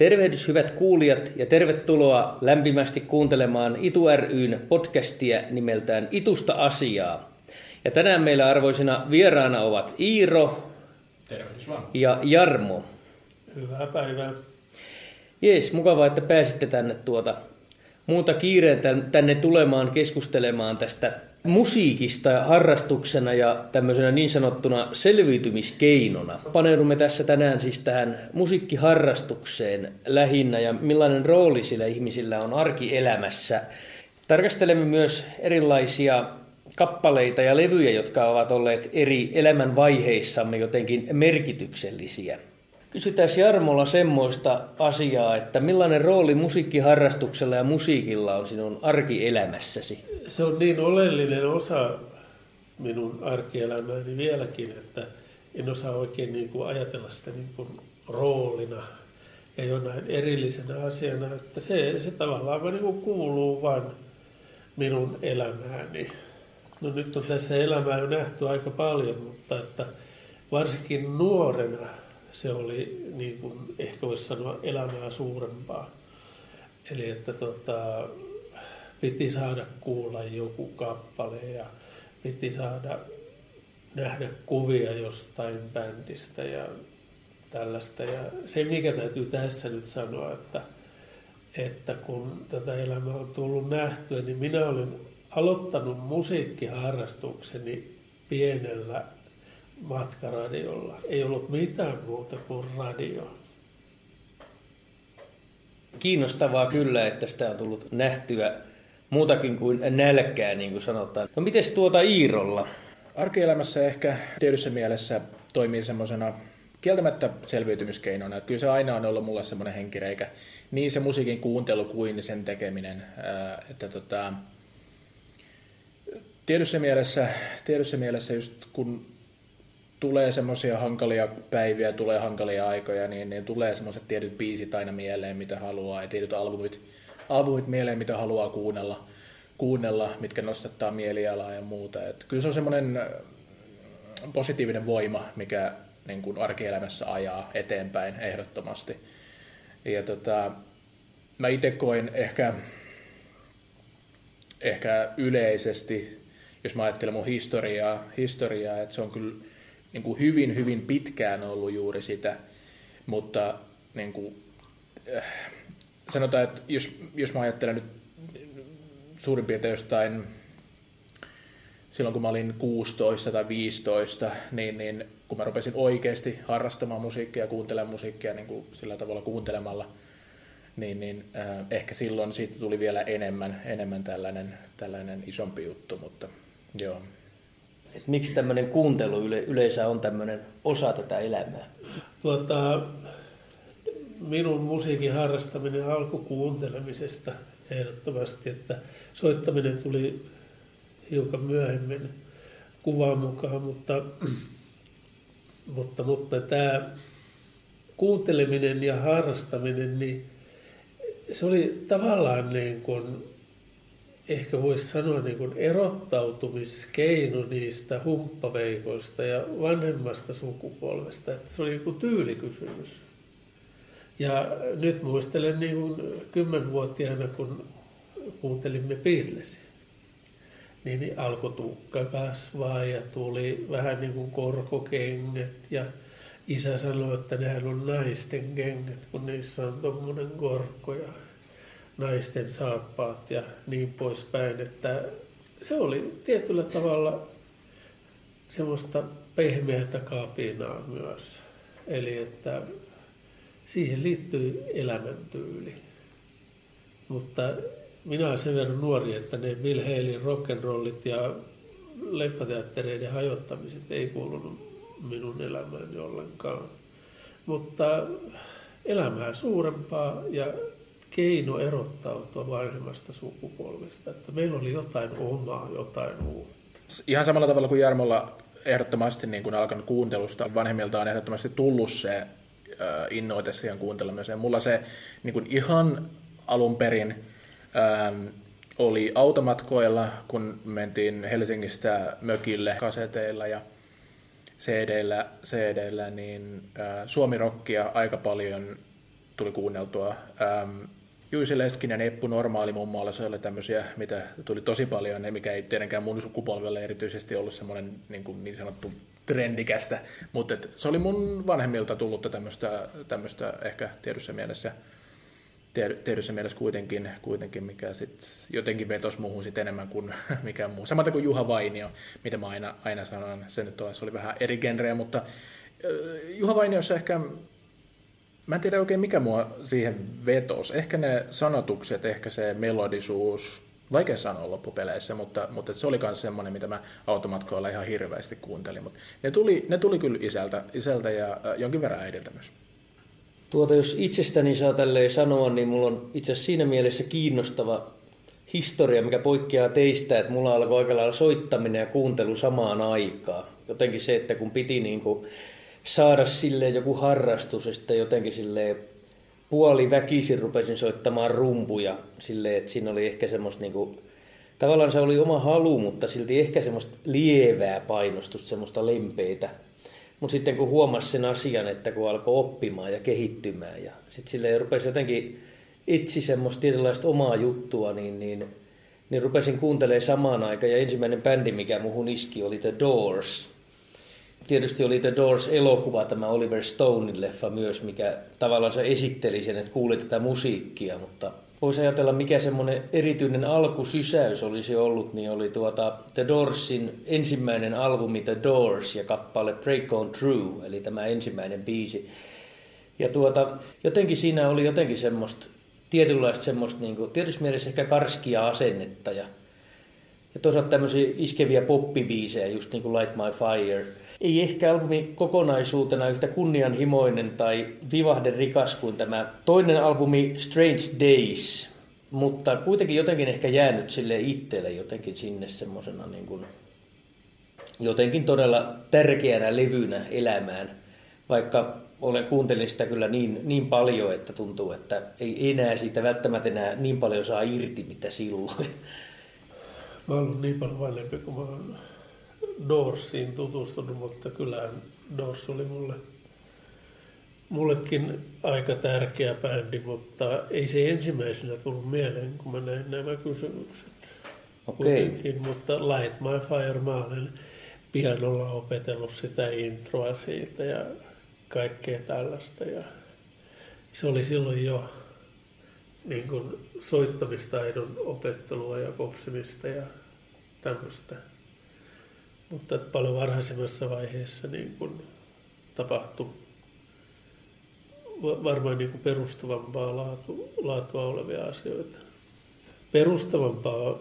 Tervehdys hyvät kuulijat ja tervetuloa lämpimästi kuuntelemaan Itu ryn podcastia nimeltään Itusta asiaa. Ja tänään meillä arvoisina vieraana ovat Iiro Tervehdys vaan. ja Jarmo. Hyvää päivää. Jees, mukavaa, että pääsitte tänne tuota muuta kiireen tänne tulemaan keskustelemaan tästä musiikista harrastuksena ja tämmöisenä niin sanottuna selviytymiskeinona. Paneudumme tässä tänään siis tähän musiikkiharrastukseen lähinnä ja millainen rooli sillä ihmisillä on arkielämässä. Tarkastelemme myös erilaisia kappaleita ja levyjä, jotka ovat olleet eri elämän vaiheissamme jotenkin merkityksellisiä. Kysytään Jarmolla semmoista asiaa, että millainen rooli musiikkiharrastuksella ja musiikilla on sinun arkielämässäsi? Se on niin oleellinen osa minun arkielämääni vieläkin, että en osaa oikein niin kuin ajatella sitä niin kuin roolina ja jonain erillisenä asiana, että se, se tavallaan niin kuin kuuluu vain minun elämääni. No nyt on tässä elämää jo nähty aika paljon, mutta että varsinkin nuorena se oli niin kuin, ehkä voisi sanoa elämää suurempaa. Eli että tota, piti saada kuulla joku kappale ja piti saada nähdä kuvia jostain bändistä ja tällaista. Ja se, mikä täytyy tässä nyt sanoa, että, että kun tätä elämää on tullut nähtyä, niin minä olen aloittanut musiikkiharrastukseni pienellä matkaradiolla. Ei ollut mitään muuta kuin radio. Kiinnostavaa kyllä, että sitä on tullut nähtyä muutakin kuin nälkää, niin kuin sanotaan. No miten tuota Iirolla? Arkielämässä ehkä tietyssä mielessä toimii semmoisena kieltämättä selviytymiskeinona. Että kyllä se aina on ollut mulle semmoinen henkireikä. Niin se musiikin kuuntelu kuin sen tekeminen. Että tota, tietyssä mielessä, tietyssä mielessä just kun tulee semmoisia hankalia päiviä, tulee hankalia aikoja, niin, niin tulee semmoiset tietyt biisit aina mieleen, mitä haluaa, ja tietyt albumit, albumit mieleen, mitä haluaa kuunnella, kuunnella mitkä nostattaa mielialaa ja muuta. Et kyllä se on semmoinen äh, positiivinen voima, mikä niin kuin arkielämässä ajaa eteenpäin ehdottomasti. Ja tota, mä itse koin ehkä, ehkä yleisesti, jos mä ajattelen mun historiaa, historiaa että se on kyllä niin kuin hyvin, hyvin pitkään ollut juuri sitä, mutta niin kuin, äh, sanotaan, että jos, jos mä ajattelen nyt suurin piirtein jostain silloin kun mä olin 16 tai 15, niin, niin kun mä rupesin oikeasti harrastamaan musiikkia ja kuuntelemaan musiikkia niin kuin sillä tavalla kuuntelemalla, niin, niin äh, ehkä silloin siitä tuli vielä enemmän, enemmän tällainen, tällainen isompi juttu, mutta joo että miksi tämmöinen kuuntelu yle, yleensä on tämmöinen osa tätä elämää? Tuota, minun musiikin harrastaminen alkoi kuuntelemisesta ehdottomasti, että soittaminen tuli hiukan myöhemmin kuvan mukaan, mutta, mutta, mutta tämä kuunteleminen ja harrastaminen, niin se oli tavallaan niin kuin ehkä voisi sanoa niin kuin erottautumiskeino niistä humppaveikoista ja vanhemmasta sukupolvesta. Että se oli niin kuin tyylikysymys. Ja nyt muistelen niin kuin kymmenvuotiaana, kun kuuntelimme Beatlesia, niin alkoi tukka kasvaa ja tuli vähän niin kuin korkokengät ja isä sanoi, että nehän on naisten kengät, kun niissä on tuommoinen korko ja naisten saappaat ja niin poispäin, että se oli tietyllä tavalla semmoista pehmeätä kapinaa myös. Eli että siihen liittyy elämäntyyli. Mutta minä olen sen verran nuori, että ne Bill Haleyn rock'n'rollit ja leffateattereiden hajottamiset ei kuulunut minun elämääni ollenkaan. Mutta elämää suurempaa ja keino erottautua vanhemmasta sukupolvesta, että meillä oli jotain omaa, jotain uutta. Ihan samalla tavalla kuin Jarmolla ehdottomasti niin kuin alkanut kuuntelusta, vanhemmilta on ehdottomasti tullut se innoite siihen kuuntelemiseen. Mulla se niin kuin ihan alun perin ähm, oli automatkoilla, kun mentiin Helsingistä mökille kaseteilla ja CD-llä, CD-llä niin äh, Suomi-rockia aika paljon tuli kuunneltua. Ähm, Juisi Leskinen, Eppu Normaali muun muassa oli tämmöisiä, mitä tuli tosi paljon, ne mikä ei tietenkään mun sukupolvelle erityisesti ollut semmoinen niin, kuin niin sanottu trendikästä, mutta et, se oli mun vanhemmilta tullutta tämmöistä, tämmöistä ehkä tietyssä mielessä, tietyssä mielessä kuitenkin, kuitenkin mikä sit jotenkin vetosi muuhun sit enemmän kuin mikään muu. Samaten kuin Juha Vainio, mitä mä aina, aina sanon, se nyt oli vähän eri genreä, mutta Juha Vainiossa ehkä Mä en tiedä oikein mikä mua siihen vetos. Ehkä ne sanotukset, ehkä se melodisuus, vaikea sanoa loppupeleissä, mutta, mutta se oli myös semmoinen, mitä mä automatkoilla ihan hirveästi kuuntelin. Mutta ne tuli, ne tuli kyllä isältä, isältä ja äh, jonkin verran äidiltä myös. Tuota, jos itsestäni saa tälleen sanoa, niin mulla on itse asiassa siinä mielessä kiinnostava historia, mikä poikkeaa teistä, että mulla alkoi aika lailla soittaminen ja kuuntelu samaan aikaan. Jotenkin se, että kun piti niin kuin saada sille joku harrastus, ja sitten jotenkin sille puoli väkisin rupesin soittamaan rumpuja silleen, että siinä oli ehkä semmoista niinku, tavallaan se oli oma halu, mutta silti ehkä semmoista lievää painostusta, semmoista lempeitä. Mutta sitten kun huomasi sen asian, että kun alkoi oppimaan ja kehittymään ja sitten sille rupesi jotenkin itse semmoista tietynlaista omaa juttua, niin, niin, niin rupesin kuuntelemaan samaan aikaan. Ja ensimmäinen bändi, mikä muhun iski, oli The Doors – tietysti oli The Doors-elokuva, tämä Oliver Stonein leffa myös, mikä tavallaan se esitteli sen, että kuuli tätä musiikkia, mutta voisi ajatella, mikä semmoinen erityinen alkusysäys olisi ollut, niin oli tuota The Doorsin ensimmäinen albumi The Doors ja kappale Break On True, eli tämä ensimmäinen biisi. Ja tuota, jotenkin siinä oli jotenkin semmoista, tietynlaista semmoista, niin kuin, tietysti mielessä ehkä karskia asennetta ja, ja toisaalta tämmöisiä iskeviä poppibiisejä, just niin kuin Light My Fire – ei ehkä albumi kokonaisuutena yhtä kunnianhimoinen tai rikas kuin tämä toinen albumi Strange Days, mutta kuitenkin jotenkin ehkä jäänyt sille itselle jotenkin sinne semmoisena niin kuin, jotenkin todella tärkeänä levynä elämään, vaikka olen kuuntelin sitä kyllä niin, niin paljon, että tuntuu, että ei enää siitä välttämättä enää niin paljon saa irti, mitä silloin. Mä oon niin paljon vanhempi kuin mä oon Doorsiin tutustunut, mutta kyllähän Doors oli mulle, mullekin aika tärkeä bändi, mutta ei se ensimmäisenä tullut mieleen, kun mä näin nämä kysymykset. Okei. Okay. mutta Light My Fire, mä olen pianolla opetellut sitä introa siitä ja kaikkea tällaista. Ja se oli silloin jo niin kuin soittamistaidon opettelua ja kopsimista ja tämmöistä. Mutta paljon varhaisemmassa vaiheessa niin kuin tapahtui varmaan niin kuin perustavampaa laatu, laatua olevia asioita. Perustavampaa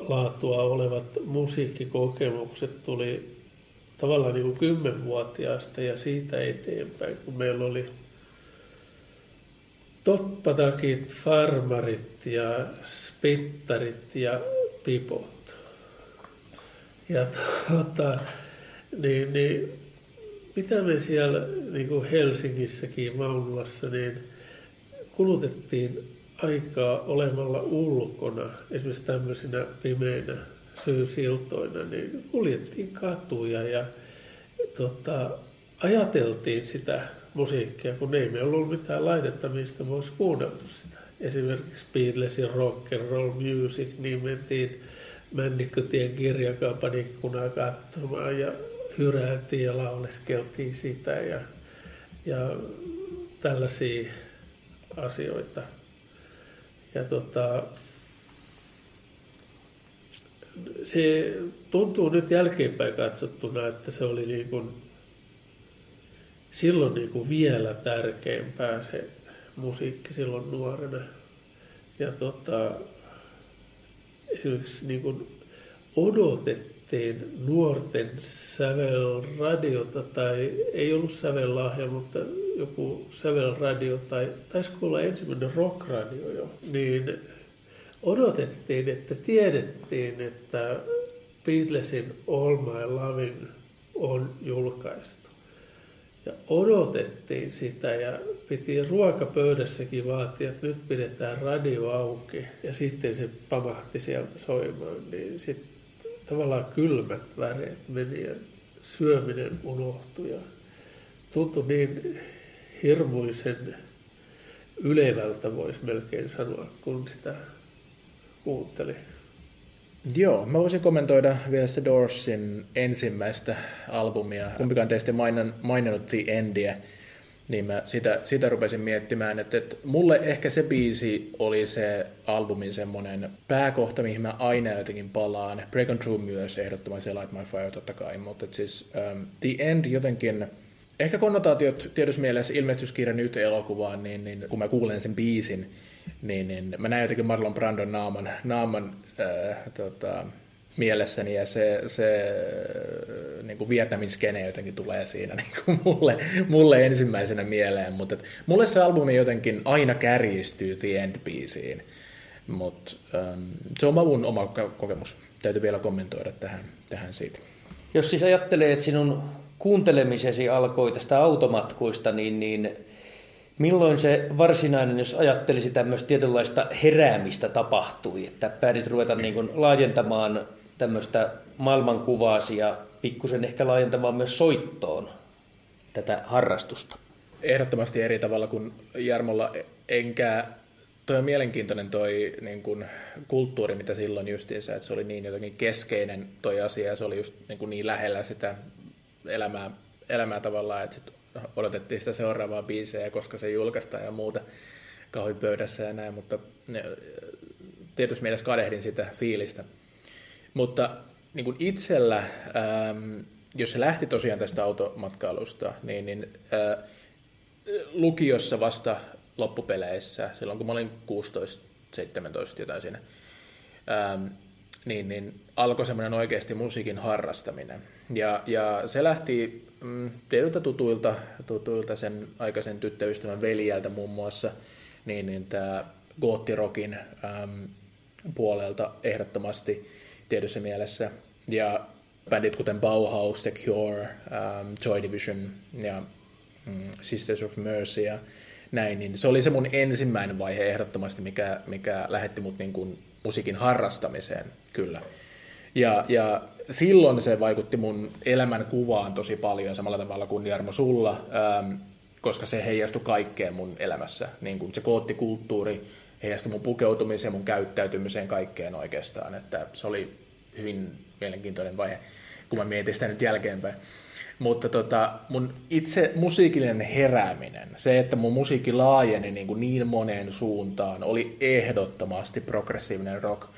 laatua olevat musiikkikokemukset tuli tavallaan niin kuin kymmenvuotiaasta ja siitä eteenpäin, kun meillä oli toppatakit, farmarit ja spittarit ja pipot. Ja tuota, niin, niin, mitä me siellä niin kuin Helsingissäkin Maunulassa, niin kulutettiin aikaa olemalla ulkona, esimerkiksi tämmöisinä pimeinä syysiltoina, niin kuljettiin katuja ja tota, ajateltiin sitä musiikkia, kun ei me ollut mitään laitetta, mistä me olisi kuunneltu sitä. Esimerkiksi Beatlesin rock and roll music, niin mentiin Männikkötien kirjakaupan ikkunaa katsomaan ja hyräiltiin ja lauleskeltiin sitä ja, ja tällaisia asioita. Ja tota, se tuntuu nyt jälkeenpäin katsottuna, että se oli niin kuin silloin niin kuin vielä tärkeämpää se musiikki silloin nuorena. Ja tota, esimerkiksi niin kuin odotettiin nuorten sävelradiota tai ei ollut sävellahja, mutta joku sävelradio tai taisiko olla ensimmäinen rockradio jo, niin odotettiin, että tiedettiin, että Beatlesin All My Lovin on julkaistu. Ja odotettiin sitä ja piti ruokapöydässäkin vaatia, että nyt pidetään radio auki. Ja sitten se pamahti sieltä soimaan, niin sitten tavallaan kylmät väreet meni ja syöminen unohtui. Ja tuntui niin hirmuisen ylevältä voisi melkein sanoa, kun sitä kuunteli. Joo, mä voisin kommentoida vielä The Doorsin ensimmäistä albumia. Kumpikaan teistä mainan, maininnut The Endia, niin mä sitä, sitä rupesin miettimään, että, että mulle ehkä se biisi oli se albumin semmoinen pääkohta, mihin mä aina jotenkin palaan. Break on True myös ehdottomasti Light My Fire totta kai, mutta siis um, The End jotenkin Ehkä konnotaatiot tietyssä mielessä ilmestyskirja nyt elokuvaan, niin, niin kun mä kuulen sen biisin, niin, niin mä näen jotenkin Marlon Brandon naaman, naaman äh, tota, mielessäni ja se, se äh, niin kuin Vietnamin skene jotenkin tulee siinä niin kuin mulle, mulle ensimmäisenä mieleen, mutta et, mulle se albumi jotenkin aina kärjistyy The End-biisiin, mutta ähm, se on mun oma kokemus. Täytyy vielä kommentoida tähän, tähän siitä. Jos siis ajattelee, että sinun kuuntelemisesi alkoi tästä automatkuista, niin, niin milloin se varsinainen, jos ajattelisi tämmöistä tietynlaista heräämistä tapahtui, että päädit ruveta niin kuin laajentamaan tämmöistä maailmankuvaasi ja pikkusen ehkä laajentamaan myös soittoon tätä harrastusta? Ehdottomasti eri tavalla kuin Jarmolla, enkä Toi on mielenkiintoinen toi niin kun, kulttuuri, mitä silloin justiinsa, että se oli niin jotenkin keskeinen toi asia ja se oli just niin, kuin niin lähellä sitä elämää, elämää tavallaan, että sit odotettiin sitä seuraavaa biisejä, koska se julkaistaan ja muuta kahvipöydässä ja näin, mutta tietysti mielessä kadehdin sitä fiilistä. Mutta niin kuin itsellä, ähm, jos se lähti tosiaan tästä automatkailusta, niin, niin äh, lukiossa vasta loppupeleissä, silloin kun mä olin 16-17 jotain siinä, ähm, niin, niin alkoi semmoinen oikeasti musiikin harrastaminen. Ja, ja se lähti mm, tietyiltä tutuilta, tutuilta sen aikaisen tyttöystävän veljältä muun muassa, niin, niin tämä goottirokin äm, puolelta ehdottomasti tietyssä mielessä. Ja bändit kuten Bauhaus, The Cure, ähm, Joy Division ja mm, Sisters of Mercy ja näin, niin se oli se mun ensimmäinen vaihe ehdottomasti, mikä, mikä lähetti mut niin kuin musiikin harrastamiseen, kyllä. Ja, ja silloin se vaikutti mun elämän kuvaan tosi paljon samalla tavalla kuin Jarmo sulla, ähm, koska se heijastui kaikkeen mun elämässä. Niin kuin se koottikulttuuri heijastui mun pukeutumiseen, mun käyttäytymiseen, kaikkeen oikeastaan. Että se oli hyvin mielenkiintoinen vaihe, kun mä mietin sitä nyt jälkeenpäin. Mutta tota, mun itse musiikillinen herääminen, se, että mun musiikki laajeni niin, kuin niin moneen suuntaan, oli ehdottomasti progressiivinen rock.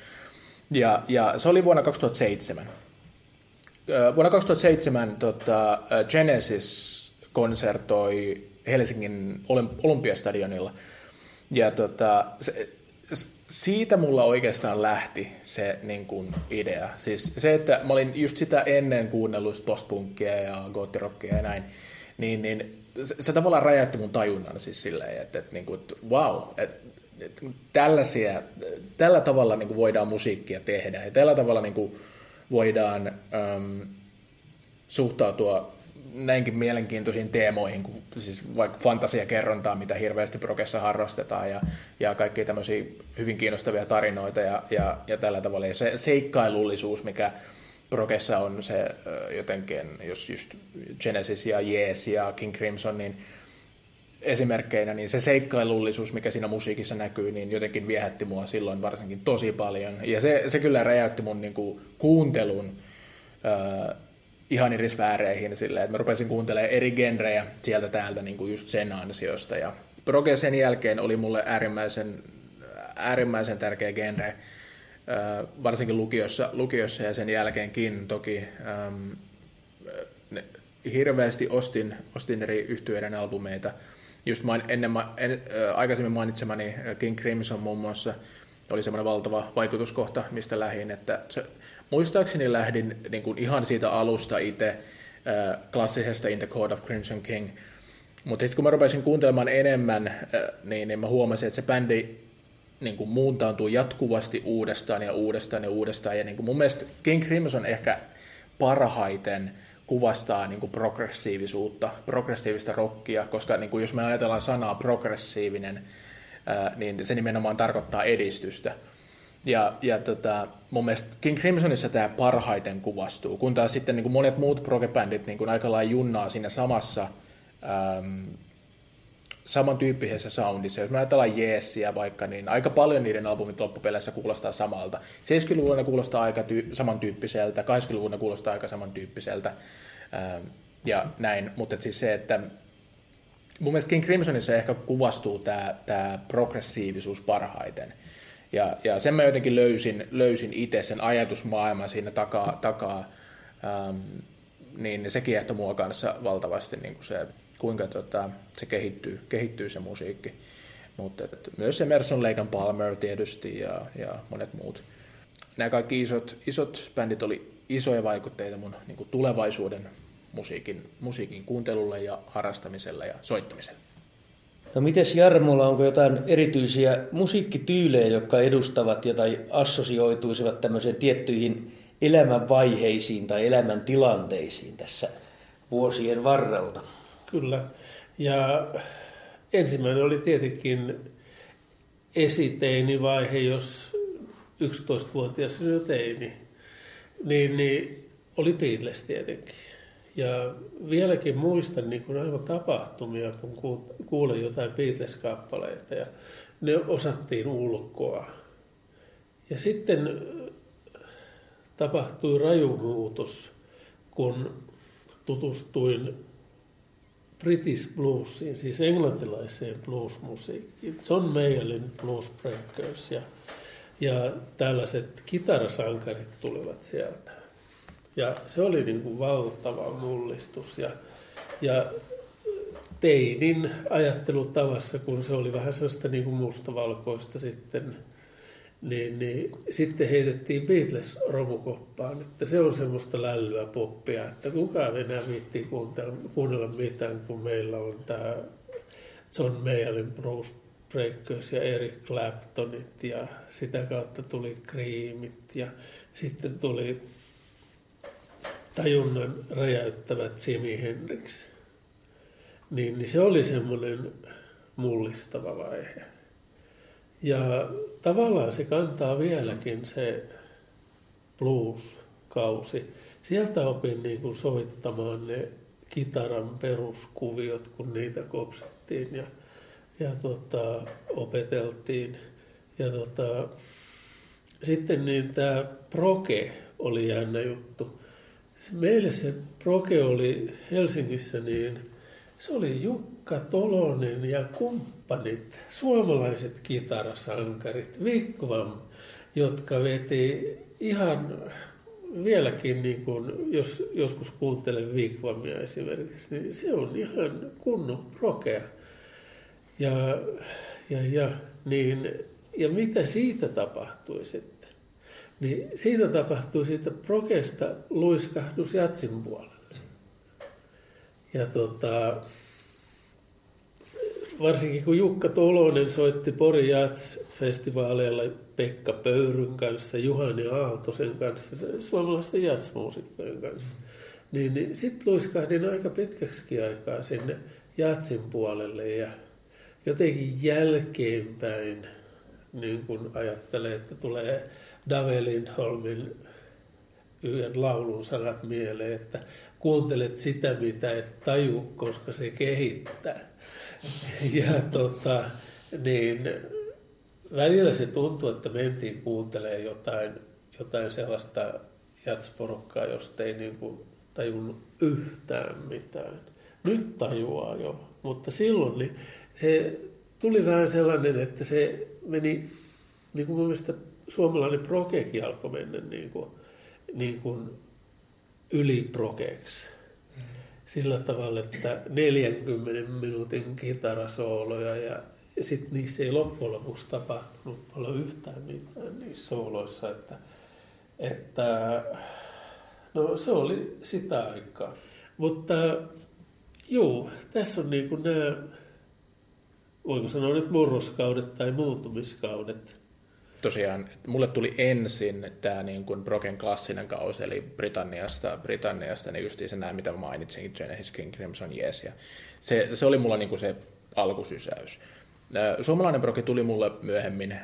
Ja, ja se oli vuonna 2007. Vuonna 2007 tota, Genesis konsertoi Helsingin Olympiastadionilla. Ja tota, se, siitä mulla oikeastaan lähti se niin kuin, idea. Siis se, että mä olin just sitä ennen kuunnellut postpunkkia ja goottirockia ja näin, niin, niin se, se tavallaan räjäytti mun tajunnan siis silleen, että, että, niin kuin, wow, että, että tällaisia, tällä tavalla niin kuin voidaan musiikkia tehdä ja tällä tavalla niin kuin voidaan äm, suhtautua näinkin mielenkiintoisiin teemoihin, kuin siis vaikka fantasiakerrontaa, mitä hirveästi prokessa harrastetaan, ja, ja kaikki tämmöisiä hyvin kiinnostavia tarinoita ja, ja, ja tällä tavalla. Ja se seikkailullisuus, mikä prokessa on se jotenkin, jos just Genesis ja Yes ja King Crimson, niin esimerkkeinä, niin se seikkailullisuus, mikä siinä musiikissa näkyy, niin jotenkin viehätti mua silloin varsinkin tosi paljon. Ja se, se kyllä räjäytti mun niin kuin, kuuntelun ihan eri sfääreihin silleen, että mä rupesin kuuntelemaan eri genrejä sieltä täältä niin kuin just sen ansiosta. Ja proge sen jälkeen oli mulle äärimmäisen, äärimmäisen tärkeä genre, varsinkin lukiossa, lukiossa ja sen jälkeenkin toki. Ähm, ne, hirveästi ostin, ostin eri yhtyeiden albumeita. Just main, ennen, en, aikaisemmin mainitsemani King Crimson muun muassa oli semmoinen valtava vaikutuskohta, mistä lähdin, että se, Muistaakseni lähdin niin kuin ihan siitä alusta itse äh, klassisesta In the Court of Crimson King. Mutta sitten kun mä rupesin kuuntelemaan enemmän, äh, niin, niin mä huomasin, että se bändi niin kuin muuntaantuu jatkuvasti uudestaan ja uudestaan ja uudestaan. Ja niin kuin mun mielestä King Crimson ehkä parhaiten kuvastaa niin kuin progressiivisuutta, progressiivista rockia, koska niin kuin jos me ajatellaan sanaa progressiivinen, niin se nimenomaan tarkoittaa edistystä. Ja, ja tota, mun mielestä King Crimsonissa tämä parhaiten kuvastuu, kun taas sitten niin kuin monet muut progebändit niin kuin aika lailla junnaa siinä samassa äm, samantyyppisessä soundissa. Jos mä ajatellaan Jeesiä vaikka, niin aika paljon niiden albumit loppupeleissä kuulostaa samalta. 70-luvulla ne kuulostaa aika ty- samantyyppiseltä, 80-luvulla ne kuulostaa aika samantyyppiseltä ähm, ja näin. Mutta siis se, että mun mielestä King Crimsonissa ehkä kuvastuu tämä, tämä progressiivisuus parhaiten. Ja, ja sen mä jotenkin löysin, löysin itse sen ajatusmaailman siinä takaa, takaa ähm, niin se kiehtoi mua kanssa valtavasti niin kuin se, kuinka tota, se kehittyy, kehittyy se musiikki. Mutta myös Emerson, Lake Palmer tietysti ja, ja monet muut. Nämä kaikki isot, isot bändit oli isoja vaikutteita mun niin kuin tulevaisuuden musiikin, musiikin kuuntelulle ja harrastamiselle ja soittamiselle. No mites Jarmolla, onko jotain erityisiä musiikkityylejä, jotka edustavat ja tai assosioituisivat tämmöiseen tiettyihin elämänvaiheisiin tai elämäntilanteisiin tässä vuosien varrelta? Kyllä. Ja ensimmäinen oli tietenkin esiteinivaihe, jos 11-vuotias jo teini, niin, niin oli Beatles tietenkin. Ja vieläkin muistan niin kuin aivan tapahtumia, kun kuulen jotain Beatles-kappaleita ja ne osattiin ulkoa. Ja sitten tapahtui raju muutos, kun tutustuin British bluesiin, siis englantilaiseen bluesmusiikkiin. John Mayallin Blues Breakers ja, ja tällaiset kitarasankarit tulivat sieltä. Ja se oli niin kuin valtava mullistus. Ja, ja teinin ajattelutavassa, kun se oli vähän sellaista niin kuin mustavalkoista sitten, niin, niin sitten heitettiin Beatles romukoppaan, että se on semmoista lällyä poppia, että kukaan enää viittii kuunnella, kuunnella mitään, kun meillä on tämä John Mayallin Bruce Breakers ja Eric Claptonit ja sitä kautta tuli Creamit ja sitten tuli tajunnan räjäyttävät Jimi Hendrix. Niin, niin se oli semmoinen mullistava vaihe. Ja tavallaan se kantaa vieläkin se blues-kausi. Sieltä opin niin kuin soittamaan ne kitaran peruskuviot, kun niitä kopsittiin ja, ja tota, opeteltiin. Ja tota, sitten niin tämä proke oli jännä juttu. Meille se proke oli Helsingissä niin, se oli Jukka Tolonen ja kumppanit, suomalaiset kitarasankarit, Vikvam, jotka veti ihan vieläkin, niin kuin, jos joskus kuuntelen Vikvamia esimerkiksi, niin se on ihan kunnon prokea. Ja, ja, ja, niin, ja mitä siitä tapahtui sitten? Niin siitä tapahtui siitä prokesta luiskahdus jatsin puolelle. Ja tota, varsinkin kun Jukka Tolonen soitti Pori Jats-festivaaleilla Pekka Pöyryn kanssa, Juhani Aaltosen kanssa, suomalaisten jatsmuusikkojen kanssa, niin, niin sitten luiskahdin aika pitkäksi aikaa sinne jatsin puolelle ja jotenkin jälkeenpäin niin kun ajattelee, että tulee Dave Lindholmin yhden laulun sanat mieleen, että kuuntelet sitä, mitä et taju, koska se kehittää. Ja tota, niin välillä se tuntuu, että mentiin kuuntelemaan jotain, jotain sellaista jatsporukkaa, josta ei niin kuin tajunnut yhtään mitään. Nyt tajuaa jo, mutta silloin niin se tuli vähän sellainen, että se meni, niin kuin mun mielestä suomalainen prokekin alkoi mennä niin kuin, niin kuin yliprokeksi. Mm. Sillä tavalla, että 40 minuutin kitarasooloja ja sitten niissä ei loppujen lopuksi tapahtunut paljon yhtään mitään niissä sooloissa, että, että no se oli sitä aikaa. Mutta joo, tässä on niin kuin nämä, voiko sanoa nyt murroskaudet tai muuttumiskaudet – tosiaan, mulle tuli ensin tämä niin kuin Broken klassinen kausi, eli Britanniasta, Britanniasta niin justiin se näin, mitä mainitsin, Genesis King Crimson Yes, ja se, se oli mulla niin kuin se alkusysäys. Suomalainen Broke tuli mulle myöhemmin,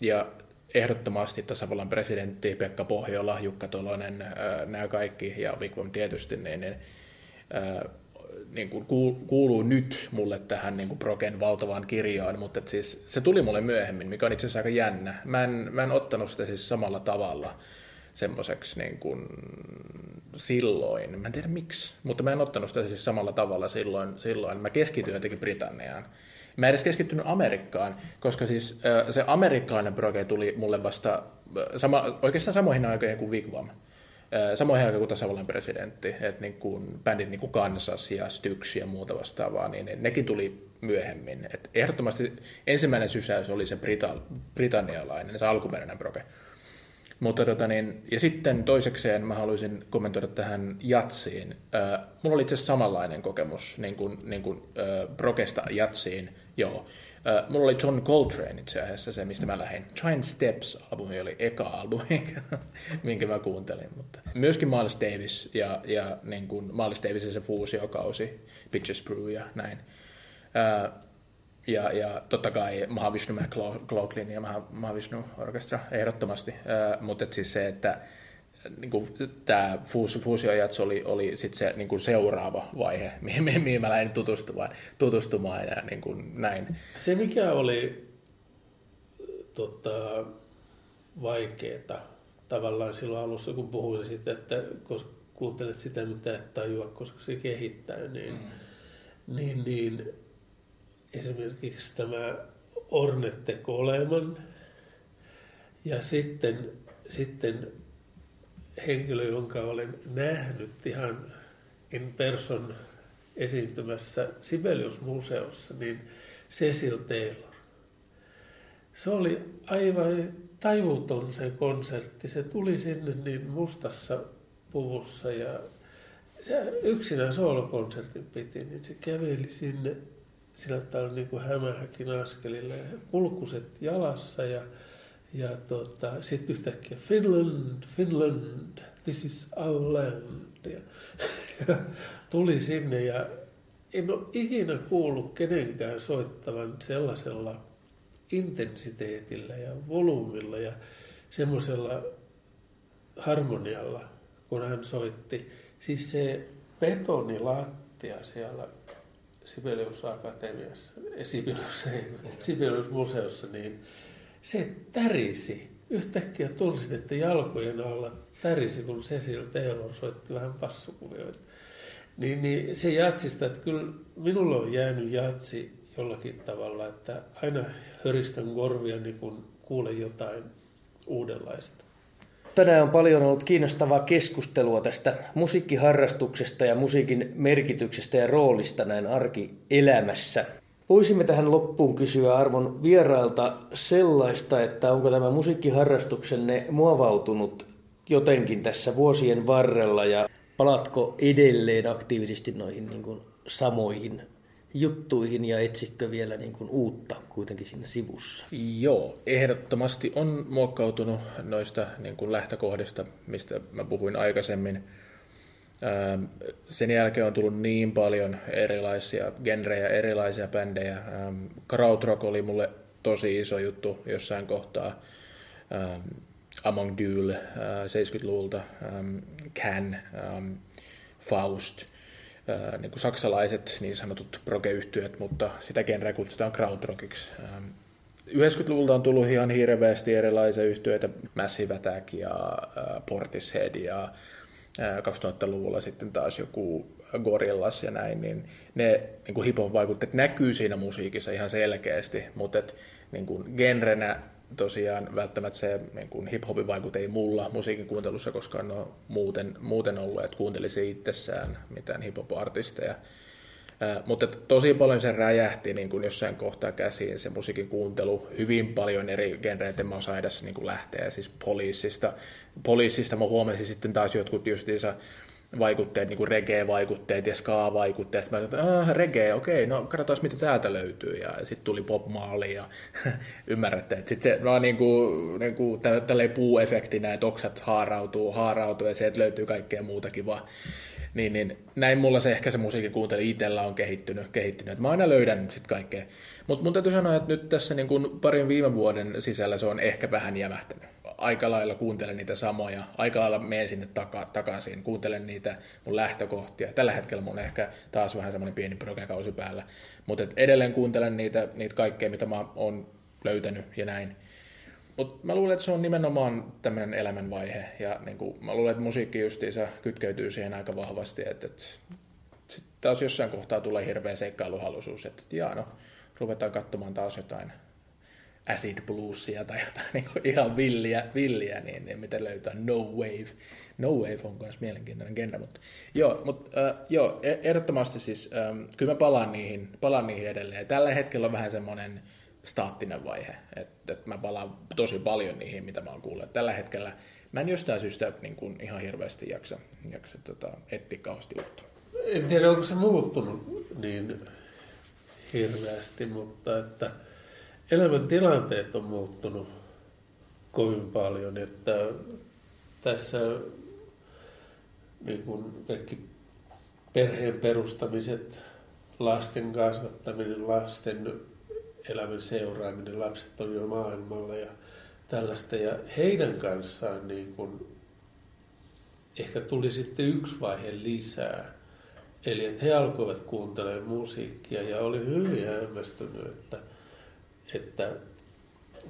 ja ehdottomasti tasavallan presidentti Pekka Pohjola, Jukka Tolonen, nämä kaikki, ja Vikvam tietysti, niin, niin niin kuin kuuluu nyt mulle tähän niin kuin Progen valtavaan kirjaan, mutta et siis se tuli mulle myöhemmin, mikä on itse asiassa aika jännä. Mä en, mä en ottanut sitä siis samalla tavalla semmoiseksi niin kuin silloin. Mä en tiedä miksi, mutta mä en ottanut sitä siis samalla tavalla silloin. silloin. Mä keskityin jotenkin Britanniaan. Mä en edes keskittynyt Amerikkaan, koska siis se amerikkalainen proge tuli mulle vasta sama, oikeastaan samoihin aikoihin kuin Wigwam. Samoin aikaan kuin tasavallan presidentti, että niin kuin bändit niin kuin Kansas ja Styx ja muuta vastaavaa, niin nekin tuli myöhemmin. Et ehdottomasti ensimmäinen sysäys oli se brita- britannialainen, se alkuperäinen proge. Mutta tota niin, ja sitten toisekseen mä haluaisin kommentoida tähän jatsiin. Äh, mulla oli itse asiassa samanlainen kokemus niin kuin, niin kuin äh, progesta jatsiin, joo. Uh, mulla oli John Coltrane itse asiassa se, mistä mä lähdin. Giant Steps-albumi oli eka albumi, minkä mä kuuntelin. Mutta myöskin Miles Davis ja, ja niin kuin Miles Davisin se fuusiokausi, Pictures Brew ja näin. Uh, ja, ja totta kai Mahavishnu McLaughlin ja Mahavishnu Orchestra ehdottomasti. Uh, mutta siis se, että niin kuin, tämä fuusiojats oli, oli sit se niin kuin seuraava vaihe, mihin, mihin mä lähdin tutustumaan, tutustumaan ja niin kuin näin. Se mikä oli tota, vaikeeta tavallaan silloin alussa, kun puhuin siitä, että kun kuuntelet sitä, mitä et tajua, koska se kehittää, niin, mm. niin, niin esimerkiksi tämä Ornette Coleman ja sitten, sitten henkilö, jonka olen nähnyt ihan in person esiintymässä Sibelius-museossa, niin Cecil Taylor. Se oli aivan tajuton se konsertti. Se tuli sinne niin mustassa puvussa ja se yksinään soolokonsertin piti, niin se käveli sinne sillä tavalla niin kuin hämähäkin askelilla ja kulkuset jalassa ja ja tota, sitten yhtäkkiä Finland, Finland, this is our land. Ja, ja tuli sinne ja en ole ikinä kuullut kenenkään soittavan sellaisella intensiteetillä ja volyymilla ja semmoisella harmonialla, kun hän soitti. Siis se betonilattia siellä Sibelius Akatemiassa, Sibelius, Sibelius museossa, niin se tärisi. Yhtäkkiä tunsin, että jalkojen alla tärisi, kun Cecil Taylor soitti vähän passukuvioita. Niin, niin se jatsista, että kyllä minulla on jäänyt jatsi jollakin tavalla, että aina höristän korvia, niin kun kuulen jotain uudenlaista. Tänään on paljon ollut kiinnostavaa keskustelua tästä musiikkiharrastuksesta ja musiikin merkityksestä ja roolista näin arkielämässä. Voisimme tähän loppuun kysyä arvon vierailta sellaista, että onko tämä musiikkiharrastuksenne muovautunut jotenkin tässä vuosien varrella ja palatko edelleen aktiivisesti noihin niin kuin samoihin juttuihin ja etsikö vielä niin kuin uutta kuitenkin siinä sivussa? Joo, ehdottomasti on muokkautunut noista niin kuin lähtökohdista, mistä mä puhuin aikaisemmin. Ähm, sen jälkeen on tullut niin paljon erilaisia genrejä, erilaisia bändejä. Ähm, krautrock oli mulle tosi iso juttu jossain kohtaa. Ähm, Among Duel 70-luvulta, Can, Faust, äh, niin kuin saksalaiset niin sanotut proge-yhtyöt, mutta sitä genreä kutsutaan krautrockiksi. 90-luvulta on tullut ihan hirveästi erilaisia yhtiöitä, Massive Attack ja äh, Portishead ja 2000-luvulla sitten taas joku Gorillas ja näin, niin ne niin kuin hip vaikutteet näkyy siinä musiikissa ihan selkeästi, mutta et, niin kuin genrenä tosiaan välttämättä se niin kuin hip-hopin vaikute ei mulla musiikin kuuntelussa koskaan ole muuten, muuten ollut, että kuuntelisi itsessään mitään hip-hop-artisteja. Mutta tosi paljon se räjähti niin kuin jossain kohtaa käsiin se musiikin kuuntelu, hyvin paljon eri genreitä mä osaan edes niin kuin lähteä, siis poliisista. Poliisista mä huomasin sitten taas jotkut justiinsa vaikutteet, niin kuin reggae-vaikutteet ja ska-vaikutteet. Mä että reggae, okei, no katsotaan mitä täältä löytyy. Ja sitten tuli Pop Marley ja ymmärrätte, että sitten se vaan niin kuin, niin kuin tälleen puuefektinä, että oksat haarautuu, haarautuu ja sieltä löytyy kaikkea muutakin vaan niin, niin näin mulla se ehkä se musiikin kuuntelu itsellä on kehittynyt, kehittynyt. Mä aina löydän sitten kaikkea. Mutta mun täytyy sanoa, että nyt tässä niin kun parin viime vuoden sisällä se on ehkä vähän jämähtänyt. Aika lailla kuuntelen niitä samoja, aika lailla menen sinne taka, takaisin, kuuntelen niitä mun lähtökohtia. Tällä hetkellä mun ehkä taas vähän semmoinen pieni progekausi päällä, mutta edelleen kuuntelen niitä, niitä kaikkea, mitä mä oon löytänyt ja näin. Mutta mä luulen, että se on nimenomaan tämmöinen elämänvaihe, ja niin kuin, mä luulen, että musiikki justiinsa kytkeytyy siihen aika vahvasti, että, että sitten taas jossain kohtaa tulee hirveä seikkailuhaluisuus, että jaa, no, ruvetaan katsomaan taas jotain acid bluesia tai jotain niin kuin ihan villiä, villiä niin, niin miten löytää No Wave. No Wave on myös mielenkiintoinen genre, mutta joo, mutta, äh, joo e- ehdottomasti siis, ähm, kyllä mä palaan niihin, palaan niihin edelleen. Tällä hetkellä on vähän semmoinen staattinen vaihe, että, että mä palaan tosi paljon niihin, mitä mä oon kuullut. Tällä hetkellä mä en jostain syystä niin kuin ihan hirveästi jaksa, jaksa tota, etsiä kauheasti uutta. En tiedä, onko se muuttunut niin hirveästi, mutta että elämän tilanteet on muuttunut kovin paljon, että tässä niin kuin kaikki perheen perustamiset, lasten kasvattaminen, lasten elämän seuraaminen, lapset on jo maailmalla ja tällaista. Ja heidän kanssaan niin kuin ehkä tuli sitten yksi vaihe lisää. Eli että he alkoivat kuuntelemaan musiikkia ja olin hyvin hämmästynyt, että – että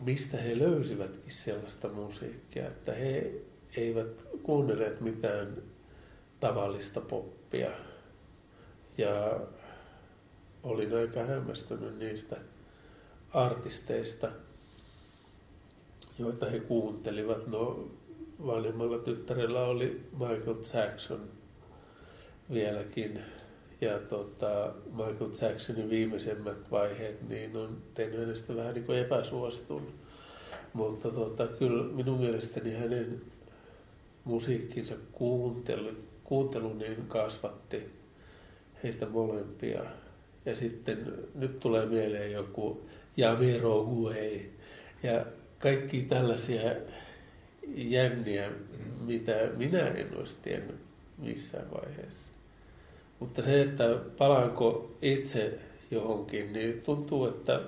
mistä he löysivätkin sellaista musiikkia, että he eivät kuunnelleet mitään tavallista poppia. Ja olin aika hämmästynyt niistä artisteista, joita he kuuntelivat. No, vanhemmalla tyttärellä oli Michael Jackson vieläkin ja tota, Michael Jacksonin viimeisemmät vaiheet niin on tehnyt hänestä vähän niin kuin epäsuositun. Mutta tota, kyllä minun mielestäni hänen musiikkinsa kuuntelu, kuuntelu niin kasvatti heitä molempia. Ja sitten nyt tulee mieleen joku Yamiro Guei ja kaikki tällaisia jänniä, mitä minä en olisi tiennyt missään vaiheessa. Mutta se, että palaanko itse johonkin, niin tuntuu, että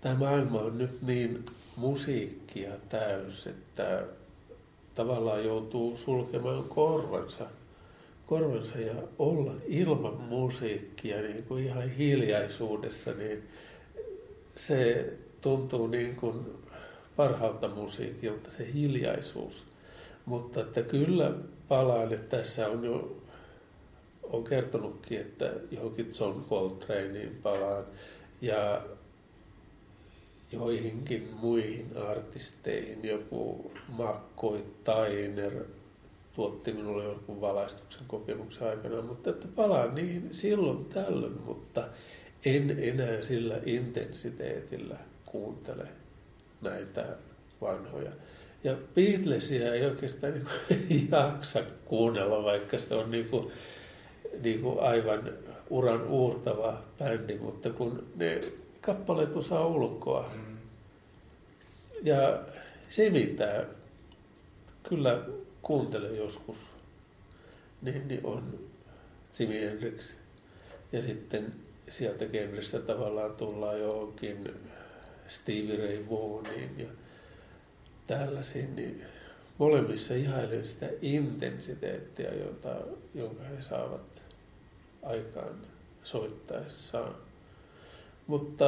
tämä maailma on nyt niin musiikkia täys, että tavallaan joutuu sulkemaan korvansa, korvansa ja olla ilman musiikkia niin kuin ihan hiljaisuudessa, niin se tuntuu niin kuin parhaalta musiikilta se hiljaisuus. Mutta että kyllä palaan, että tässä on jo on kertonutkin, että johonkin John Coltranein palaan ja joihinkin muihin artisteihin. Joku McCoy Tainer tuotti minulle joku valaistuksen kokemuksen aikana, mutta että palaan niihin silloin tällöin, mutta en enää sillä intensiteetillä kuuntele näitä vanhoja. Ja Beatlesia ei oikeastaan niin jaksa kuunnella, vaikka se on niin kuin niin kuin aivan uran uurtava bändi, mutta kun ne kappaleet osaa ulkoa. Mm. Ja se, mitä kyllä kuuntelen joskus, niin, niin on Jimi Hendrix. Ja sitten sieltä genrestä tavallaan tullaan johonkin Stevie Ray Vaughaniin ja tällaisiin, niin molemmissa ihailen sitä intensiteettiä, jota, jonka he saavat aikaan soittaessaan. Mutta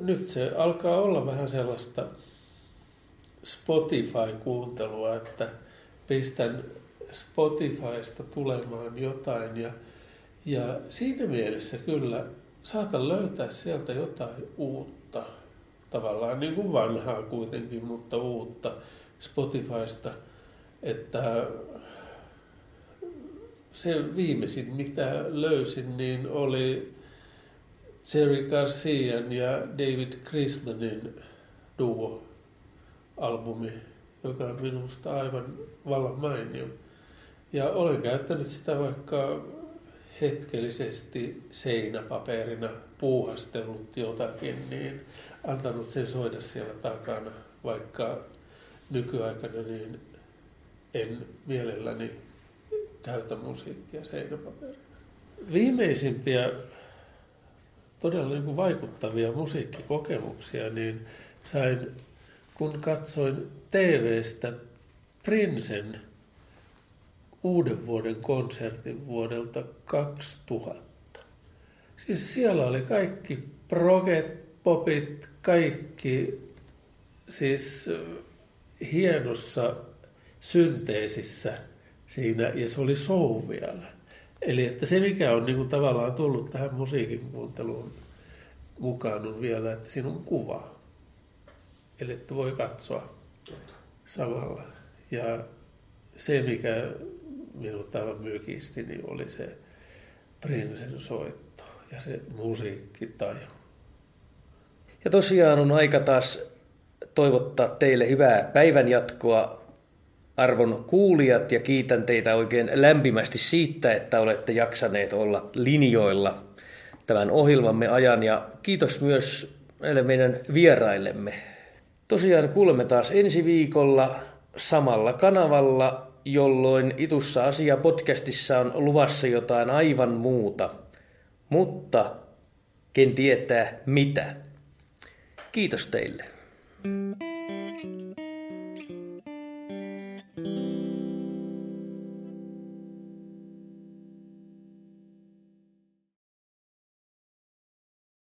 nyt se alkaa olla vähän sellaista Spotify-kuuntelua, että pistän Spotifysta tulemaan jotain ja, ja siinä mielessä kyllä saatan löytää sieltä jotain uutta. Tavallaan niin kuin vanhaa kuitenkin, mutta uutta Spotifysta, että se viimeisin, mitä löysin, niin oli Jerry Garcian ja David Chrismanin duo-albumi, joka on minusta aivan vallan mainio. Ja olen käyttänyt sitä vaikka hetkellisesti seinäpaperina puuhastellut jotakin, niin antanut sen soida siellä takana, vaikka nykyaikana niin en mielelläni käytä musiikkia seinäpaperina. Viimeisimpiä todella niin vaikuttavia musiikkikokemuksia, niin sain kun katsoin TVstä Prinsen uuden vuoden konsertin vuodelta 2000. Siis siellä oli kaikki proget, popit, kaikki siis hienossa synteesissä siinä, ja se oli show vielä. Eli että se, mikä on niin kuin tavallaan tullut tähän musiikin kuunteluun mukaan, on vielä, että siinä on kuva. Eli että voi katsoa samalla. Ja se, mikä minut aivan mykisti, niin oli se Prinsen soitto ja se musiikkitaju. Ja tosiaan on aika taas toivottaa teille hyvää päivänjatkoa, arvon kuulijat, ja kiitän teitä oikein lämpimästi siitä, että olette jaksaneet olla linjoilla tämän ohjelmamme ajan, ja kiitos myös näille meidän vieraillemme. Tosiaan kuulemme taas ensi viikolla samalla kanavalla, jolloin Itussa asia podcastissa on luvassa jotain aivan muuta. Mutta ken tietää mitä. Kiitos teille. Thank you.